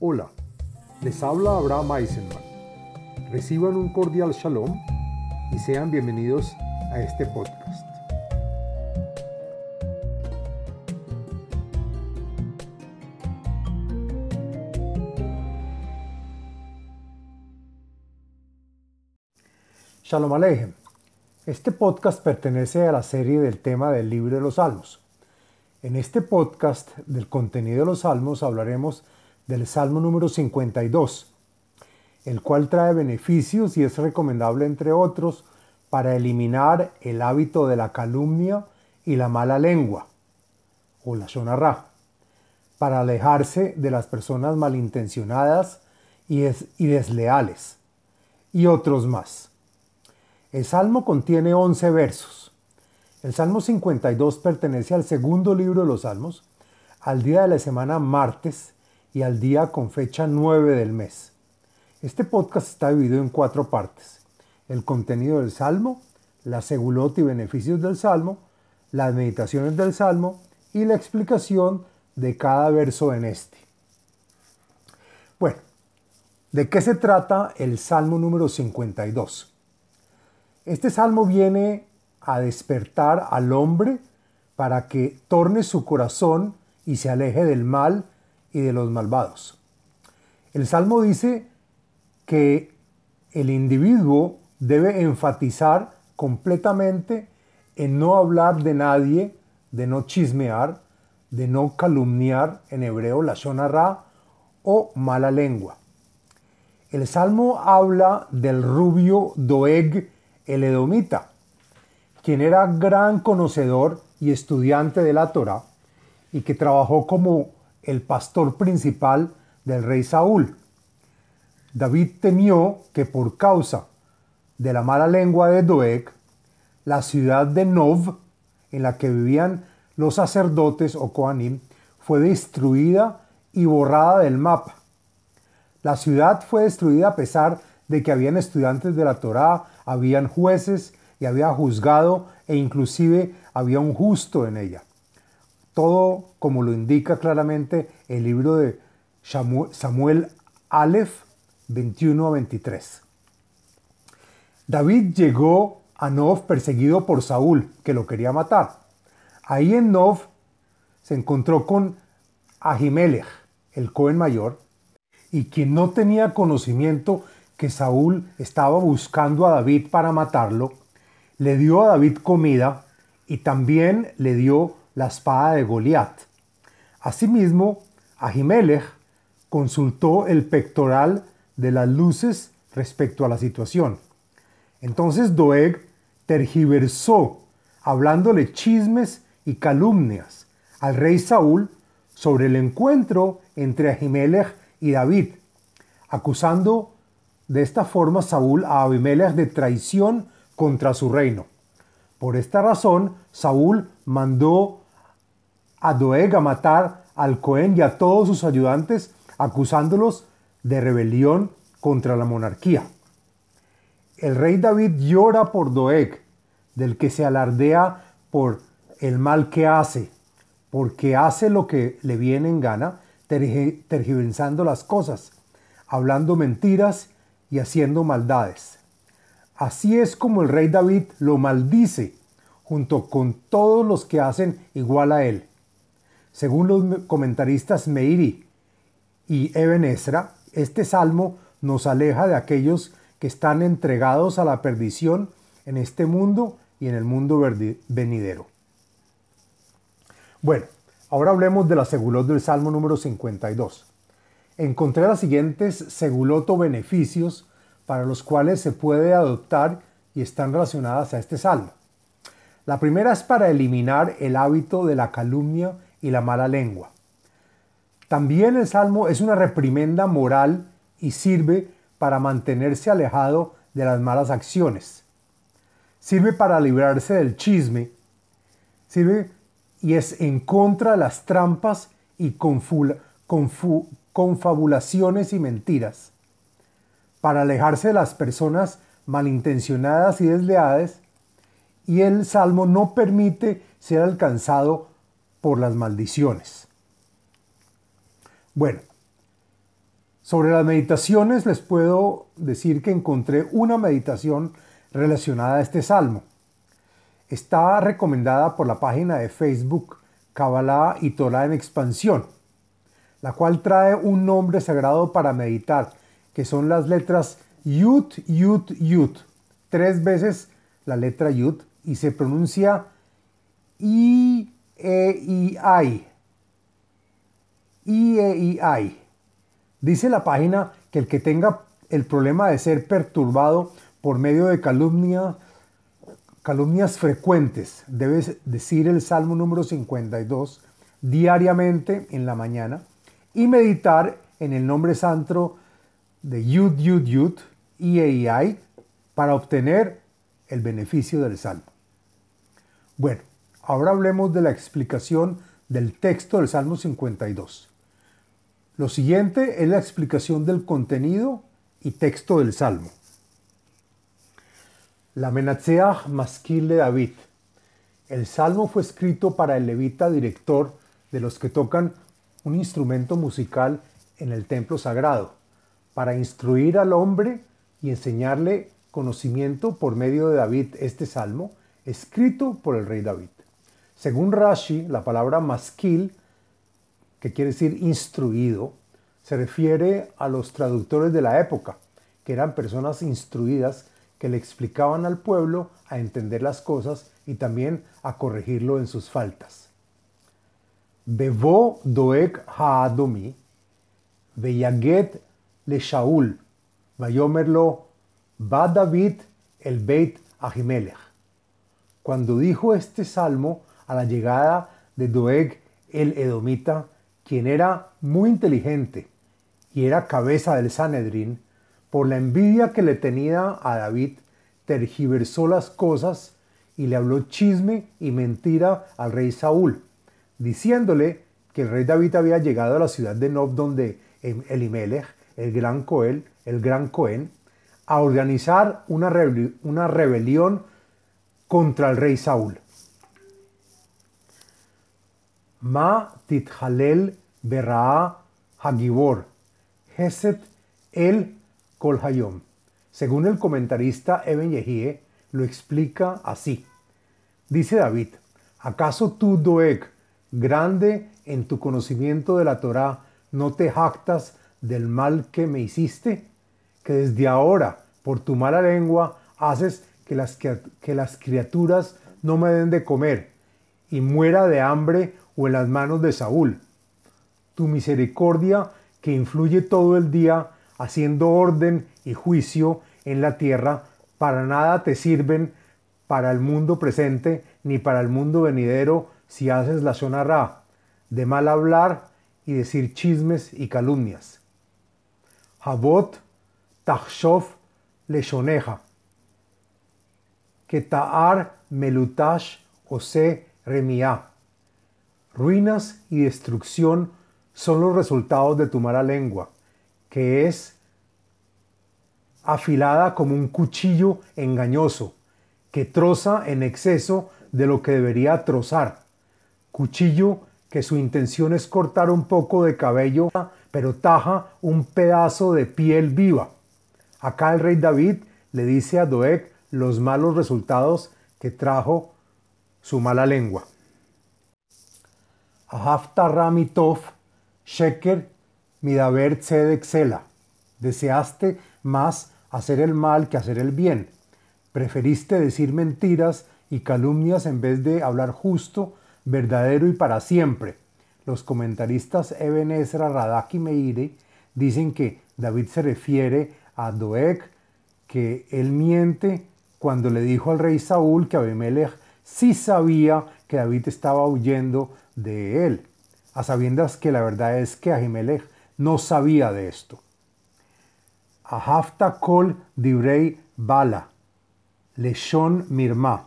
Hola, les habla Abraham Eisenman. Reciban un cordial shalom y sean bienvenidos a este podcast. Shalom Aleichem. Este podcast pertenece a la serie del tema del libro de los Salmos. En este podcast del contenido de los Salmos hablaremos del Salmo número 52, el cual trae beneficios y es recomendable, entre otros, para eliminar el hábito de la calumnia y la mala lengua, o la shonarra, para alejarse de las personas malintencionadas y, y desleales, y otros más. El Salmo contiene 11 versos. El Salmo 52 pertenece al segundo libro de los Salmos, al día de la semana martes y al día con fecha 9 del mes. Este podcast está dividido en cuatro partes. El contenido del Salmo, la segulot y beneficios del Salmo, las meditaciones del Salmo y la explicación de cada verso en este. Bueno, ¿de qué se trata el Salmo número 52? Este salmo viene a despertar al hombre para que torne su corazón y se aleje del mal y de los malvados. El salmo dice que el individuo debe enfatizar completamente en no hablar de nadie, de no chismear, de no calumniar, en hebreo la shonara, o mala lengua. El salmo habla del rubio Doeg el edomita, quien era gran conocedor y estudiante de la Torá y que trabajó como el pastor principal del rey Saúl. David temió que por causa de la mala lengua de Doeg, la ciudad de Nov, en la que vivían los sacerdotes o Koanim, fue destruida y borrada del mapa. La ciudad fue destruida a pesar de que habían estudiantes de la Torá, habían jueces y había juzgado e inclusive había un justo en ella. Todo como lo indica claramente el libro de Samuel Aleph 21 a 23. David llegó a Nov perseguido por Saúl, que lo quería matar. Ahí en Nov se encontró con Ahimelech, el Cohen mayor, y quien no tenía conocimiento que Saúl estaba buscando a David para matarlo, le dio a David comida y también le dio la espada de Goliat. Asimismo, Ahimelech consultó el pectoral de las luces respecto a la situación. Entonces Doeg tergiversó, hablándole chismes y calumnias al rey Saúl sobre el encuentro entre Ahimelech y David, acusando de esta forma Saúl a Abimelech de traición contra su reino. Por esta razón, Saúl mandó a Doeg a matar al Cohen y a todos sus ayudantes, acusándolos de rebelión contra la monarquía. El rey David llora por Doeg, del que se alardea por el mal que hace, porque hace lo que le viene en gana, tergiversando las cosas, hablando mentiras y haciendo maldades. Así es como el rey David lo maldice junto con todos los que hacen igual a él. Según los comentaristas Meiri y Eben Esra, este salmo nos aleja de aquellos que están entregados a la perdición en este mundo y en el mundo venidero. Bueno, ahora hablemos de la segulot del Salmo número 52 encontré las siguientes seguloto beneficios para los cuales se puede adoptar y están relacionadas a este salmo. La primera es para eliminar el hábito de la calumnia y la mala lengua. También el salmo es una reprimenda moral y sirve para mantenerse alejado de las malas acciones. Sirve para librarse del chisme. Sirve y es en contra de las trampas y confabulaciones y mentiras, para alejarse de las personas malintencionadas y desleales, y el salmo no permite ser alcanzado por las maldiciones. Bueno, Sobre las meditaciones les puedo decir que encontré una meditación relacionada a este salmo. Está recomendada por la página de Facebook Kabbalah y Torah en expansión, la cual trae un nombre sagrado para meditar, que son las letras Yud, Yud, Yud. Tres veces la letra Yud y se pronuncia I, E, I, I. I, E. Dice la página que el que tenga el problema de ser perturbado por medio de calumnia, calumnias frecuentes debe decir el Salmo número 52 diariamente en la mañana y meditar en el nombre santo de Yud Yud Yud I para obtener el beneficio del Salmo. Bueno, ahora hablemos de la explicación del texto del Salmo 52. Lo siguiente es la explicación del contenido y texto del Salmo. La Menatzeach Maskil de David. El Salmo fue escrito para el levita director de los que tocan un instrumento musical en el templo sagrado, para instruir al hombre y enseñarle conocimiento por medio de David este salmo, escrito por el rey David. Según Rashi, la palabra maskil que quiere decir instruido, se refiere a los traductores de la época, que eran personas instruidas que le explicaban al pueblo a entender las cosas y también a corregirlo en sus faltas. Bebo doek haadomi, veyaget le Shaul, vayomerlo va David el Beit Ahimelech. Cuando dijo este salmo a la llegada de Doeg el Edomita, quien era muy inteligente y era cabeza del Sanedrín, por la envidia que le tenía a David, tergiversó las cosas y le habló chisme y mentira al rey Saúl, diciéndole que el rey David había llegado a la ciudad de Nob donde Elimelech, el gran Coel, el gran Cohen, a organizar una, una rebelión contra el rey Saúl. Ma tithalel berraa hagibor, Heset el kolhayom. Según el comentarista Eben Yehie, lo explica así. Dice David, ¿acaso tú, Doeg, grande en tu conocimiento de la Torá, no te jactas del mal que me hiciste? Que desde ahora, por tu mala lengua, haces que las criaturas no me den de comer y muera de hambre o en las manos de Saúl. Tu misericordia que influye todo el día haciendo orden y juicio en la tierra, para nada te sirven para el mundo presente ni para el mundo venidero si haces la zona ra, de mal hablar y decir chismes y calumnias. Jabot tachshov leshoneja, que ta'ar melutash ose remia. Ruinas y destrucción son los resultados de tu mala lengua, que es afilada como un cuchillo engañoso, que troza en exceso de lo que debería trozar. Cuchillo que su intención es cortar un poco de cabello, pero taja un pedazo de piel viva. Acá el rey David le dice a Doeg los malos resultados que trajo su mala lengua. Ahafta Ramitov, Sheker, Midaber Tzedek Sela. Deseaste más hacer el mal que hacer el bien. Preferiste decir mentiras y calumnias en vez de hablar justo, verdadero y para siempre. Los comentaristas Eben Ezra, Radak y Meire dicen que David se refiere a Doeg, que él miente cuando le dijo al rey Saúl que Abimelech sí sabía que David estaba huyendo de él, a sabiendas que la verdad es que Ahimelech no sabía de esto. Ahafta kol dibrei bala, leshon mirma.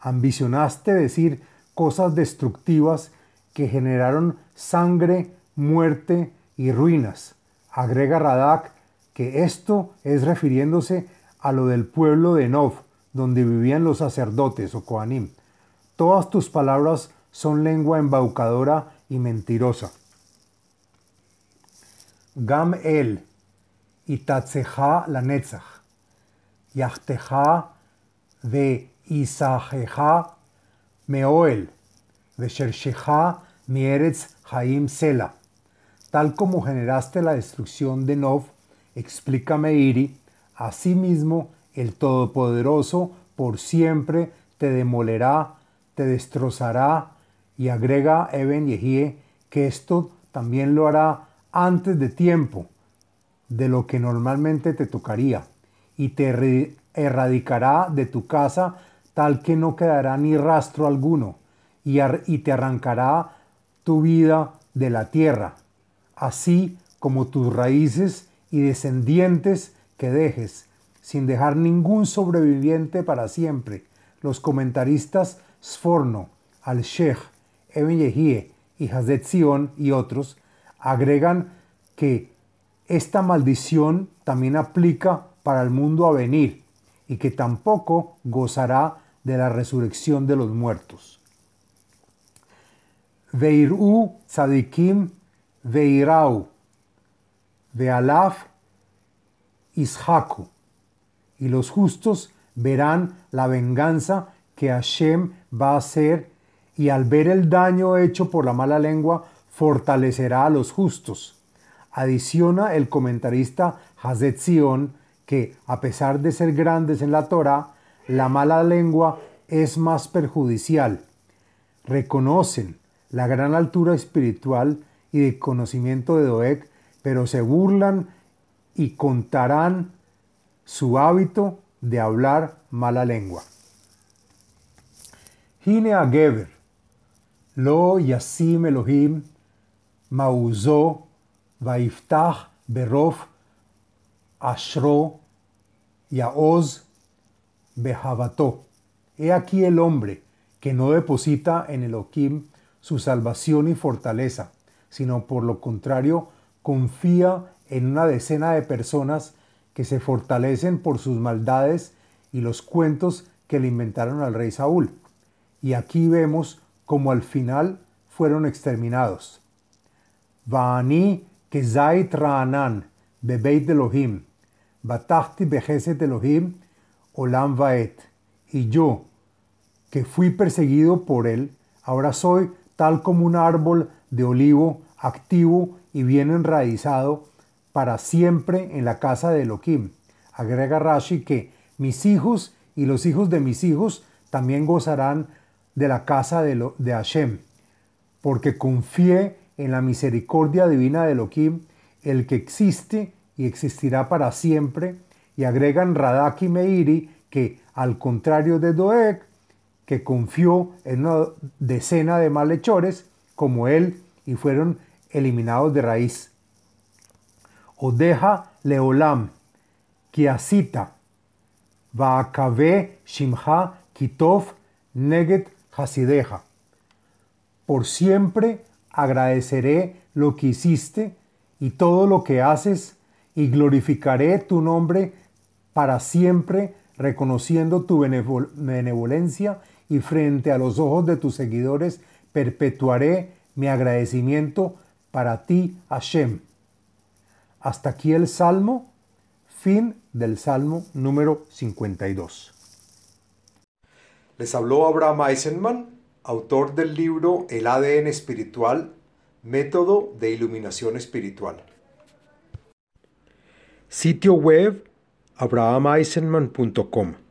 Ambicionaste decir cosas destructivas que generaron sangre, muerte y ruinas. Agrega Radak que esto es refiriéndose a lo del pueblo de Nov, donde vivían los sacerdotes o Koanim. Todas tus palabras son lengua embaucadora y mentirosa. Gam el, itatzeja la netzach, yachteja ve isajeja meoel, veshersheja mieretz haim sela. Tal como generaste la destrucción de Nov, explica Meiri, asimismo el Todopoderoso por siempre te demolerá, te destrozará, y agrega Eben Yehie que esto también lo hará antes de tiempo, de lo que normalmente te tocaría, y te erradicará de tu casa tal que no quedará ni rastro alguno, y, y te arrancará tu vida de la tierra, así como tus raíces y descendientes que dejes, sin dejar ningún sobreviviente para siempre. Los comentaristas Sforno, Al-Sheikh, Eben Yehie y Hazet Zion y otros agregan que esta maldición también aplica para el mundo a venir y que tampoco gozará de la resurrección de los muertos. Veiru tzadikim veirau, vealaf ishaku, y los justos verán la venganza que Hashem va a hacer y al ver el daño hecho por la mala lengua, fortalecerá a los justos. Adiciona el comentarista Hazet Zion que, a pesar de ser grandes en la Torah, la mala lengua es más perjudicial. Reconocen la gran altura espiritual y de conocimiento de Doeg, pero se burlan y contarán su hábito de hablar mala lengua. Hine a Geber, lo yasim Elohim, mauzo, vaiftach berof, ashro, yaoz, behavato. He aquí el hombre que no deposita en Elohim su salvación y fortaleza, sino por lo contrario confía en una decena de personas que se fortalecen por sus maldades y los cuentos que le inventaron al rey Saúl. Y aquí vemos como al final fueron exterminados. Vaani kezait raanan bebeit Elohim, batachti bejeset Elohim, olam vaet. Y yo, que fui perseguido por él, ahora soy tal como un árbol de olivo activo y bien enraizado para siempre en la casa de Elohim. Agrega Rashi que mis hijos y los hijos de mis hijos también gozarán de la casa de, de Hashem, porque confié en la misericordia divina de Elohim, el que existe y existirá para siempre, y agregan Radak y Meiri que, al contrario de Doeg, que confió en una decena de malhechores como él y fueron eliminados de raíz. Odeja leolam, kiasita, vaakabe shimha kitov neget hasideja. Por siempre agradeceré lo que hiciste y todo lo que haces y glorificaré tu nombre para siempre, reconociendo tu benevolencia y frente a los ojos de tus seguidores perpetuaré mi agradecimiento para ti, Hashem. Hasta aquí el Salmo, fin del Salmo número 52. Les habló Abraham Eisenman, autor del libro El ADN espiritual, método de iluminación espiritual. Sitio web abrahameisenman.com